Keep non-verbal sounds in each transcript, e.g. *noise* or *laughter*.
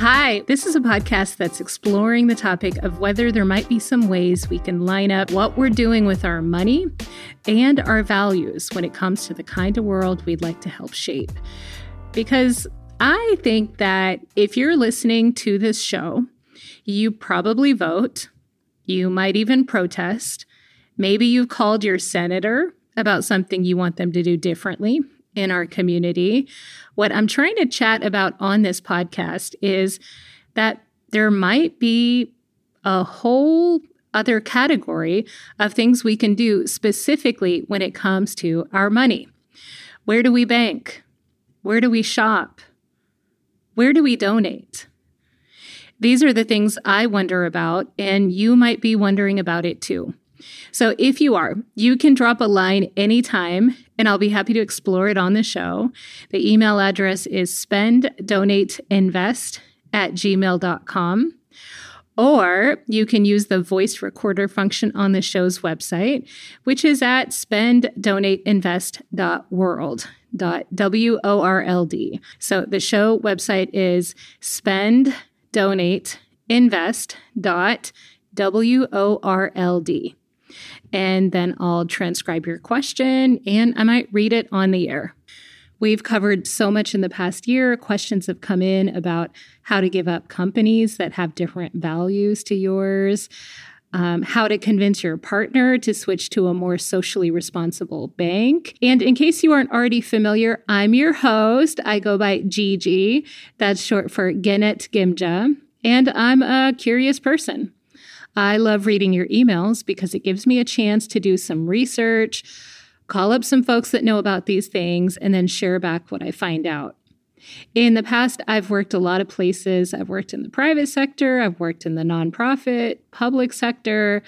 Hi, this is a podcast that's exploring the topic of whether there might be some ways we can line up what we're doing with our money and our values when it comes to the kind of world we'd like to help shape. Because I think that if you're listening to this show, you probably vote, you might even protest, maybe you've called your senator about something you want them to do differently in our community. What I'm trying to chat about on this podcast is that there might be a whole other category of things we can do specifically when it comes to our money. Where do we bank? Where do we shop? Where do we donate? These are the things I wonder about, and you might be wondering about it too. So if you are, you can drop a line anytime and I'll be happy to explore it on the show. The email address is spenddonateinvest at gmail.com. Or you can use the voice recorder function on the show's website, which is at spenddonateinvest.world. W O R L D. So the show website is spend donate invest dot W O R L D and then I'll transcribe your question and I might read it on the air. We've covered so much in the past year. Questions have come in about how to give up companies that have different values to yours, um, how to convince your partner to switch to a more socially responsible bank. And in case you aren't already familiar, I'm your host. I go by Gigi. That's short for Genet Gimja. And I'm a curious person. I love reading your emails because it gives me a chance to do some research, call up some folks that know about these things, and then share back what I find out. In the past, I've worked a lot of places. I've worked in the private sector, I've worked in the nonprofit, public sector.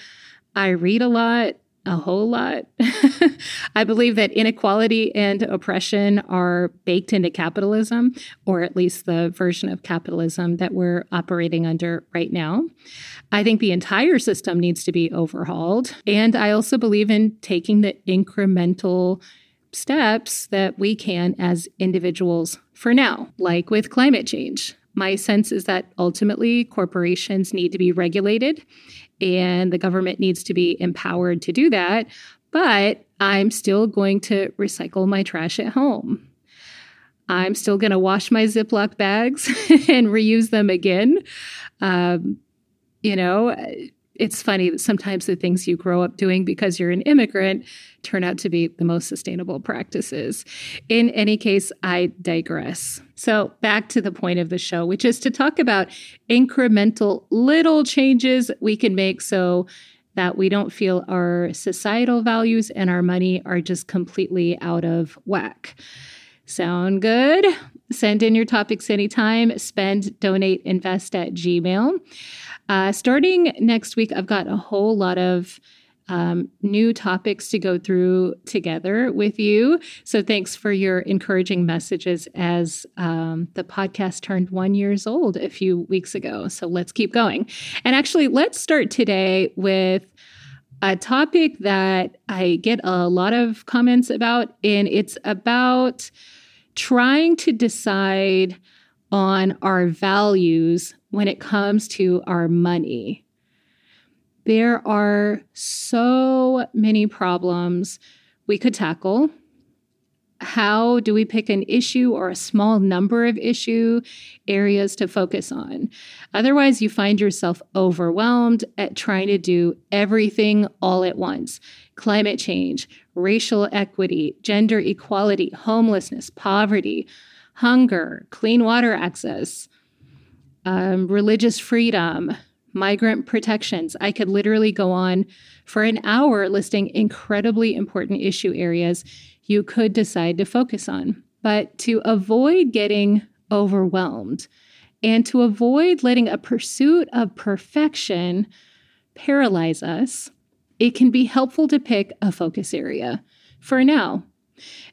I read a lot a whole lot. *laughs* I believe that inequality and oppression are baked into capitalism, or at least the version of capitalism that we're operating under right now. I think the entire system needs to be overhauled. And I also believe in taking the incremental steps that we can as individuals for now, like with climate change. My sense is that ultimately corporations need to be regulated and the government needs to be empowered to do that. But I'm still going to recycle my trash at home. I'm still going to wash my Ziploc bags *laughs* and reuse them again. Um, you know, it's funny that sometimes the things you grow up doing because you're an immigrant turn out to be the most sustainable practices. In any case, I digress. So, back to the point of the show, which is to talk about incremental little changes we can make so that we don't feel our societal values and our money are just completely out of whack. Sound good? Send in your topics anytime. Spend, donate, invest at Gmail. Uh, starting next week, I've got a whole lot of um, new topics to go through together with you. So thanks for your encouraging messages as um, the podcast turned one years old a few weeks ago. So let's keep going. And actually, let's start today with a topic that I get a lot of comments about, and it's about trying to decide on our values when it comes to our money. There are so many problems we could tackle. How do we pick an issue or a small number of issue areas to focus on? Otherwise, you find yourself overwhelmed at trying to do everything all at once climate change, racial equity, gender equality, homelessness, poverty, hunger, clean water access, um, religious freedom, migrant protections. I could literally go on for an hour listing incredibly important issue areas you could decide to focus on. But to avoid getting overwhelmed and to avoid letting a pursuit of perfection paralyze us, it can be helpful to pick a focus area for now.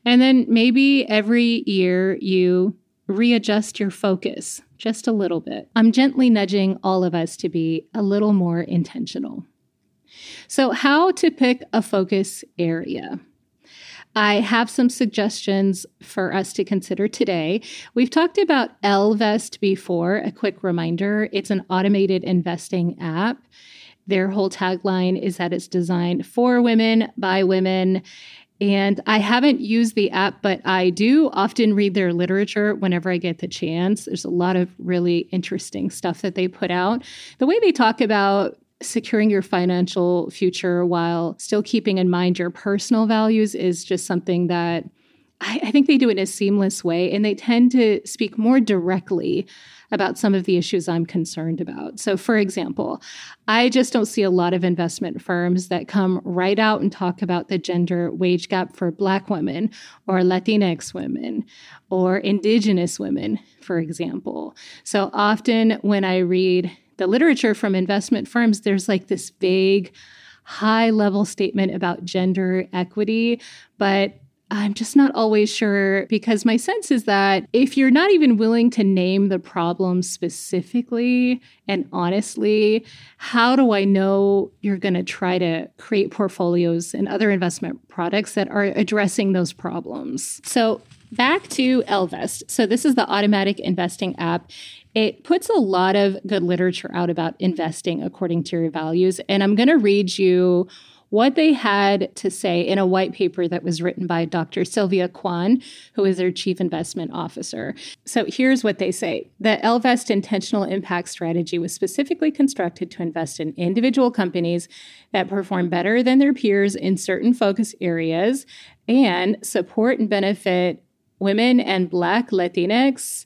And then maybe every year you readjust your focus just a little bit. I'm gently nudging all of us to be a little more intentional. So, how to pick a focus area? I have some suggestions for us to consider today. We've talked about Ellevest before. A quick reminder it's an automated investing app. Their whole tagline is that it's designed for women, by women. And I haven't used the app, but I do often read their literature whenever I get the chance. There's a lot of really interesting stuff that they put out. The way they talk about securing your financial future while still keeping in mind your personal values is just something that I, I, think they do in a seamless way. And they tend to speak more directly about some of the issues I'm concerned about. So, for example, I just don't see a lot of investment firms that come right out and talk about the gender wage gap for Black women or Latinx women or Indigenous women, for example. So, often when I read the literature from investment firms, there's like this vague, high level statement about gender equity, but I'm just not always sure because my sense is that if you're not even willing to name the problem specifically and honestly, how do I know you're going to try to create portfolios and other investment products that are addressing those problems? So, back to Ellevest. So, this is the automatic investing app. It puts a lot of good literature out about investing according to your values. And I'm going to read you what they had to say in a white paper that was written by Dr. Sylvia Kwan, who is their chief investment officer. So here's what they say The Ellevest intentional impact strategy was specifically constructed to invest in individual companies that perform better than their peers in certain focus areas and support and benefit women and Black Latinx,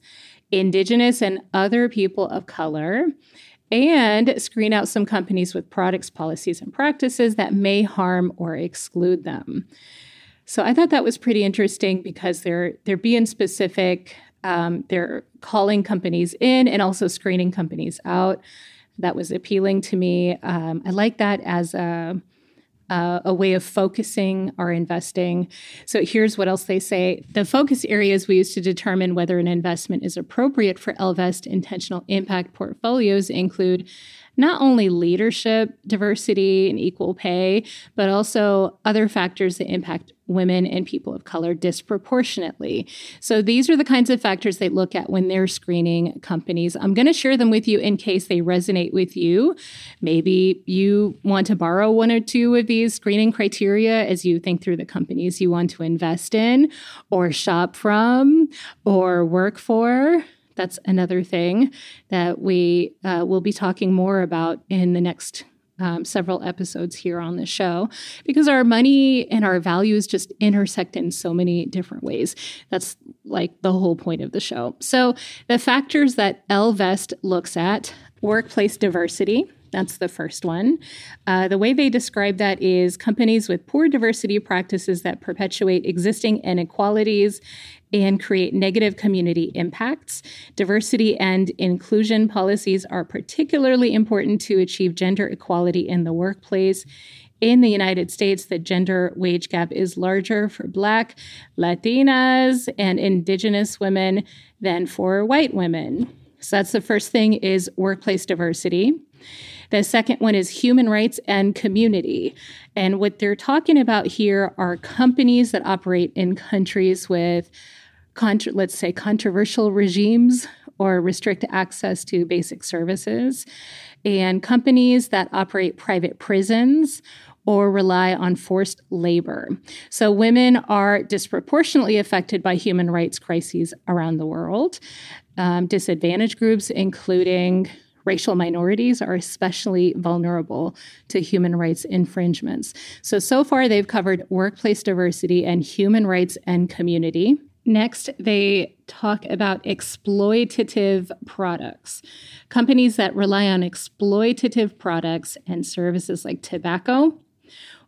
Indigenous, and other people of color and screen out some companies with products, policies, and practices that may harm or exclude them. So I thought that was pretty interesting because they're they're being specific. Um, they're calling companies in and also screening companies out. That was appealing to me. Um, I like that as a uh, a way of focusing our investing. So here's what else they say. The focus areas we use to determine whether an investment is appropriate for Ellevest intentional impact portfolios include not only leadership, diversity, and equal pay, but also other factors that impact women and people of color disproportionately. So these are the kinds of factors they look at when they're screening companies. I'm going to share them with you in case they resonate with you. Maybe you want to borrow one or two of these screening criteria as you think through the companies you want to invest in or shop from or work for. That's another thing that we uh, will be talking more about in the next um, several episodes here on the show because our money and our values just intersect in so many different ways. That's like the whole point of the show. So, the factors that Ellevest looks at workplace diversity. That's the first one. Uh, the way they describe that is companies with poor diversity practices that perpetuate existing inequalities and create negative community impacts. Diversity and inclusion policies are particularly important to achieve gender equality in the workplace. In the United States, the gender wage gap is larger for Black, Latinas, and Indigenous women than for white women. So that's the first thing is workplace diversity. The second one is human rights and community. And what they're talking about here are companies that operate in countries with contra- let's say, controversial regimes or restrict access to basic services, and companies that operate private prisons or rely on forced labor. So, women are disproportionately affected by human rights crises around the world. Um, disadvantaged groups, including racial minorities, are especially vulnerable to human rights infringements. So, so far, they've covered workplace diversity and human rights and community. Next, they talk about exploitative products. Companies that rely on exploitative products and services like tobacco,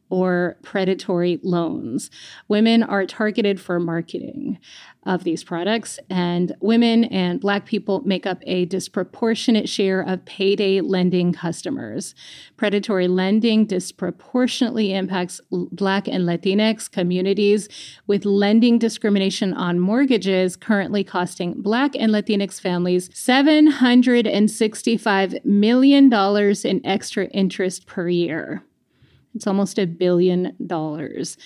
or predatory loans. Women are targeted for marketing of these products, and women and Black people make up a disproportionate share of payday lending customers. Predatory lending disproportionately impacts Black and Latinx communities, with lending discrimination on mortgages currently costing Black and Latinx families $765 million in extra interest per year. It's almost a billion dollars.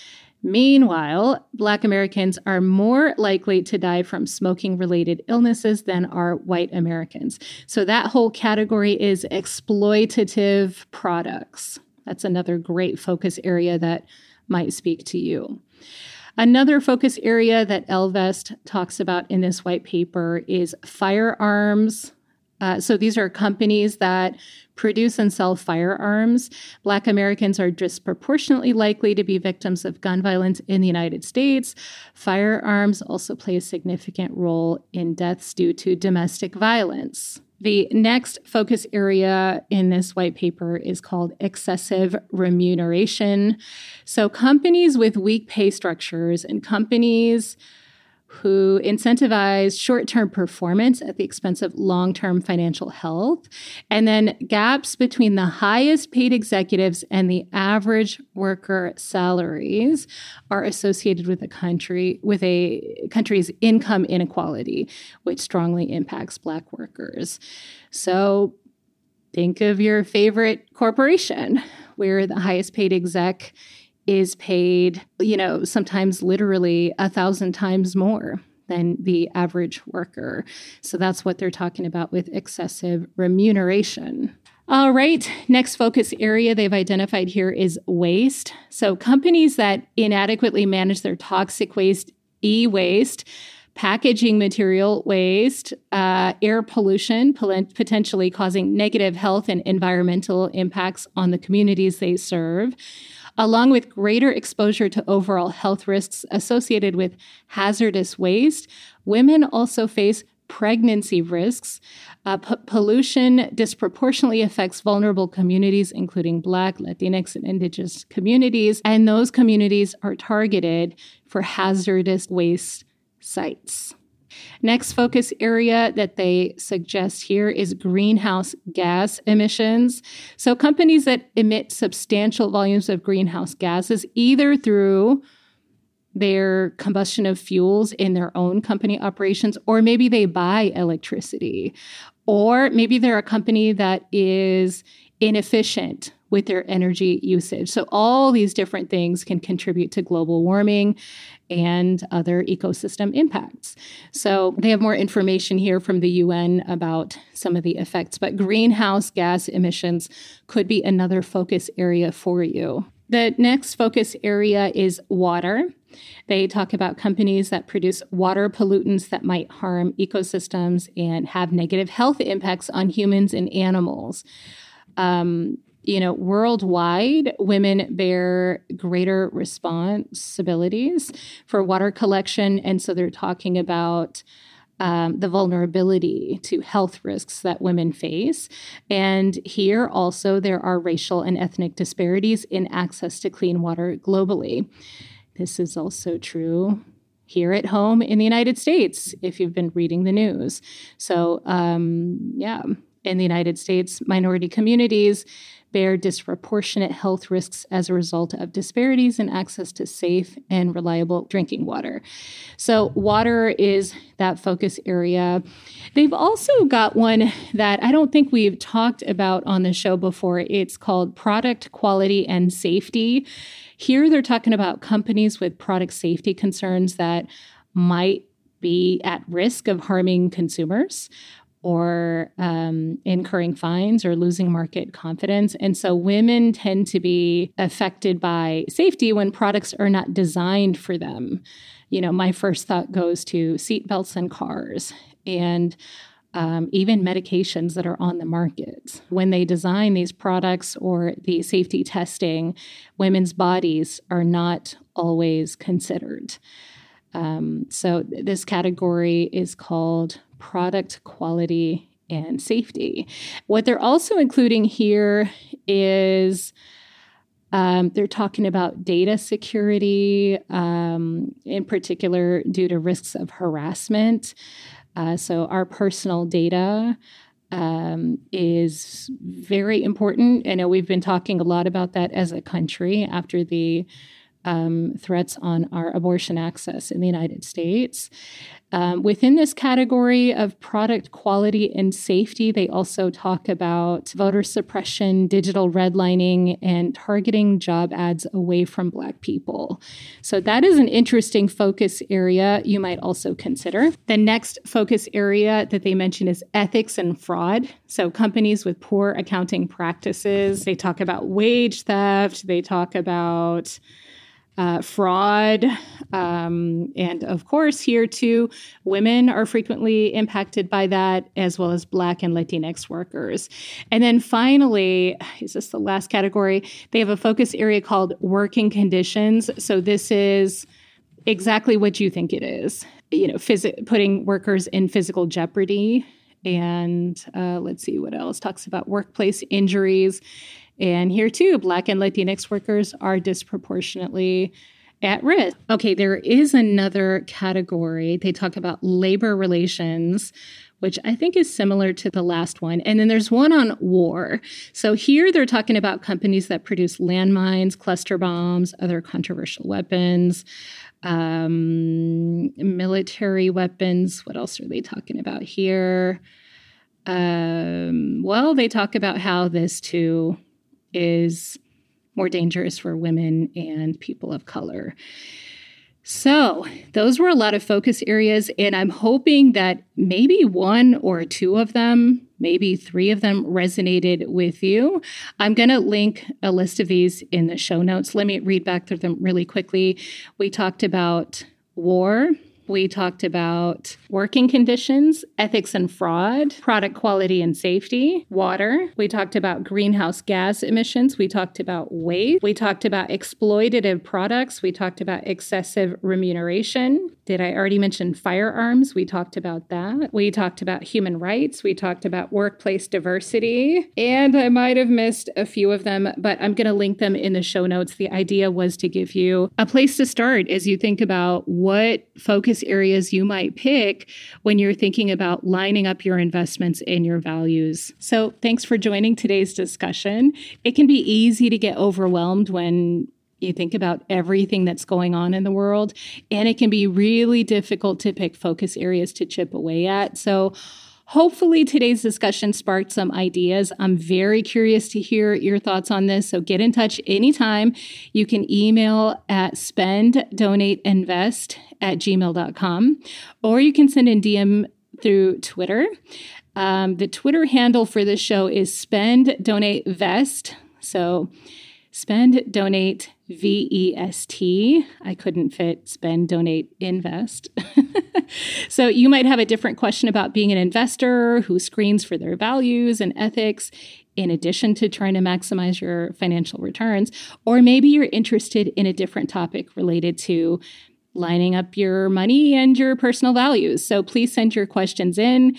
Meanwhile, Black Americans are more likely to die from smoking related illnesses than are white Americans. So that whole category is exploitative products. That's another great focus area that might speak to you. Another focus area that Ellevest talks about in this white paper is firearms. Uh, so these are companies that produce and sell firearms. Black Americans are disproportionately likely to be victims of gun violence in the United States. Firearms also play a significant role in deaths due to domestic violence. The next focus area in this white paper is called excessive remuneration. So, companies with weak pay structures and companies who incentivize short term performance at the expense of long term financial health. And then gaps between the highest paid executives and the average worker salaries are associated with a country with a country's income inequality, which strongly impacts black workers. So think of your favorite corporation where the highest paid exec is paid, you know, sometimes literally a thousand times more than the average worker. So that's what they're talking about with excessive remuneration. All right, next focus area they've identified here is waste. So companies that inadequately manage their toxic waste, e waste, packaging material waste, uh, air pollution, potentially causing negative health and environmental impacts on the communities they serve along with greater exposure to overall health risks associated with hazardous waste, women also face pregnancy risks. Uh, p- pollution disproportionately affects vulnerable communities, including Black, Latinx, and Indigenous communities, and those communities are targeted for hazardous waste sites. Next focus area that they suggest here is greenhouse gas emissions. So, companies that emit substantial volumes of greenhouse gases, either through their combustion of fuels in their own company operations, or maybe they buy electricity, or maybe they're a company that is inefficient with their energy usage. So, all these different things can contribute to global warming and other ecosystem impacts. So, they have more information here from the UN about some of the effects, but greenhouse gas emissions could be another focus area for you. The next focus area is water. They talk about companies that produce water pollutants that might harm ecosystems and have negative health impacts on humans and animals. Um, you know, worldwide, women bear greater responsibilities for water collection. And so they're talking about um, the vulnerability to health risks that women face. And here also, there are racial and ethnic disparities in access to clean water globally. This is also true here at home in the United States, if you've been reading the news. So, um, yeah, in the United States, minority communities bear disproportionate health risks as a result of disparities in access to safe and reliable drinking water. So, water is that focus area. They've also got one that I don't think we've talked about on the show before. It's called product quality and safety. Here, they're talking about companies with product safety concerns that might be at risk of harming consumers or um, incurring fines or losing market confidence. And so women tend to be affected by safety when products are not designed for them. You know, my first thought goes to seatbelts and cars and um, even medications that are on the market. When they design these products or the safety testing, women's bodies are not always considered. Um, so, this category is called product quality and safety. What they're also including here is um, they're talking about data security, um, in particular, due to risks of harassment. Uh, so, our personal data um, is very important. I know we've been talking a lot about that as a country after the um, threats on our abortion access in the United States. Um, within this category of product quality and safety, they also talk about voter suppression, digital redlining, and targeting job ads away from Black people. So, that is an interesting focus area you might also consider. The next focus area that they mention is ethics and fraud. So, companies with poor accounting practices, they talk about wage theft, they talk about uh, fraud. Um, and of course, here too, women are frequently impacted by that, as well as Black and Latinx workers. And then finally, is this the last category? They have a focus area called working conditions. So this is exactly what you think it is. You know, phys- putting workers in physical jeopardy. And uh, let's see what else talks about workplace injuries and here too, Black and Latinx workers are disproportionately at risk. Okay, there is another category. They talk about labor relations, which I think is similar to the last one. And then there's one on war. So here they're talking about companies that produce landmines, cluster bombs, other controversial weapons, um, military weapons. What else are they talking about here? Um, well, they talk about how this too is more dangerous for women and people of color. So, those were a lot of focus areas, and I'm hoping that maybe one or two of them, maybe three of them resonated with you. I'm going to link a list of these in the show notes. Let me read back through them really quickly. We talked about war, we talked about working conditions, ethics and fraud, product quality and safety, water. We talked about greenhouse gas emissions. We talked about waste. We talked about exploitative products. We talked about excessive remuneration. Did I already mention firearms? We talked about that. We talked about human rights. We talked about workplace diversity. And I might have missed a few of them, but I'm going to link them in the show notes. The idea was to give you a place to start as you think about what focus areas you might pick when you're thinking about lining up your investments and your values. So, thanks for joining today's discussion. It can be easy to get overwhelmed when you think about everything that's going on in the world, and it can be really difficult to pick focus areas to chip away at. So, hopefully, today's discussion sparked some ideas. I'm very curious to hear your thoughts on this. So, get in touch anytime. You can email at spenddonateInvest at gmail.com, or you can send in DM through Twitter. Um, the Twitter handle for this show is Spend Donate Vest. So, spend, donate, V E S T. I couldn't fit spend, donate, invest. *laughs* so you might have a different question about being an investor who screens for their values and ethics in addition to trying to maximize your financial returns. Or maybe you're interested in a different topic related to lining up your money and your personal values. So please send your questions in.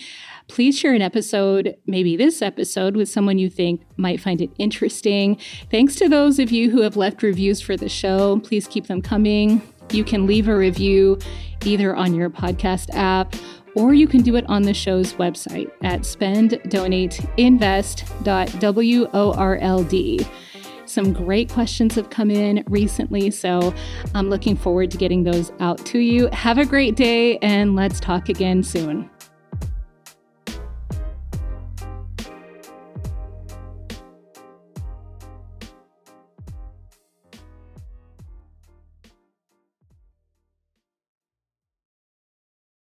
Please share an episode, maybe this episode, with someone you think might find it interesting. Thanks to those of you who have left reviews for the show. Please keep them coming. You can leave a review either on your podcast app or you can do it on the show's website at spenddonateInvest.world. Some great questions have come in recently, so I'm looking forward to getting those out to you. Have a great day, and let's talk again soon.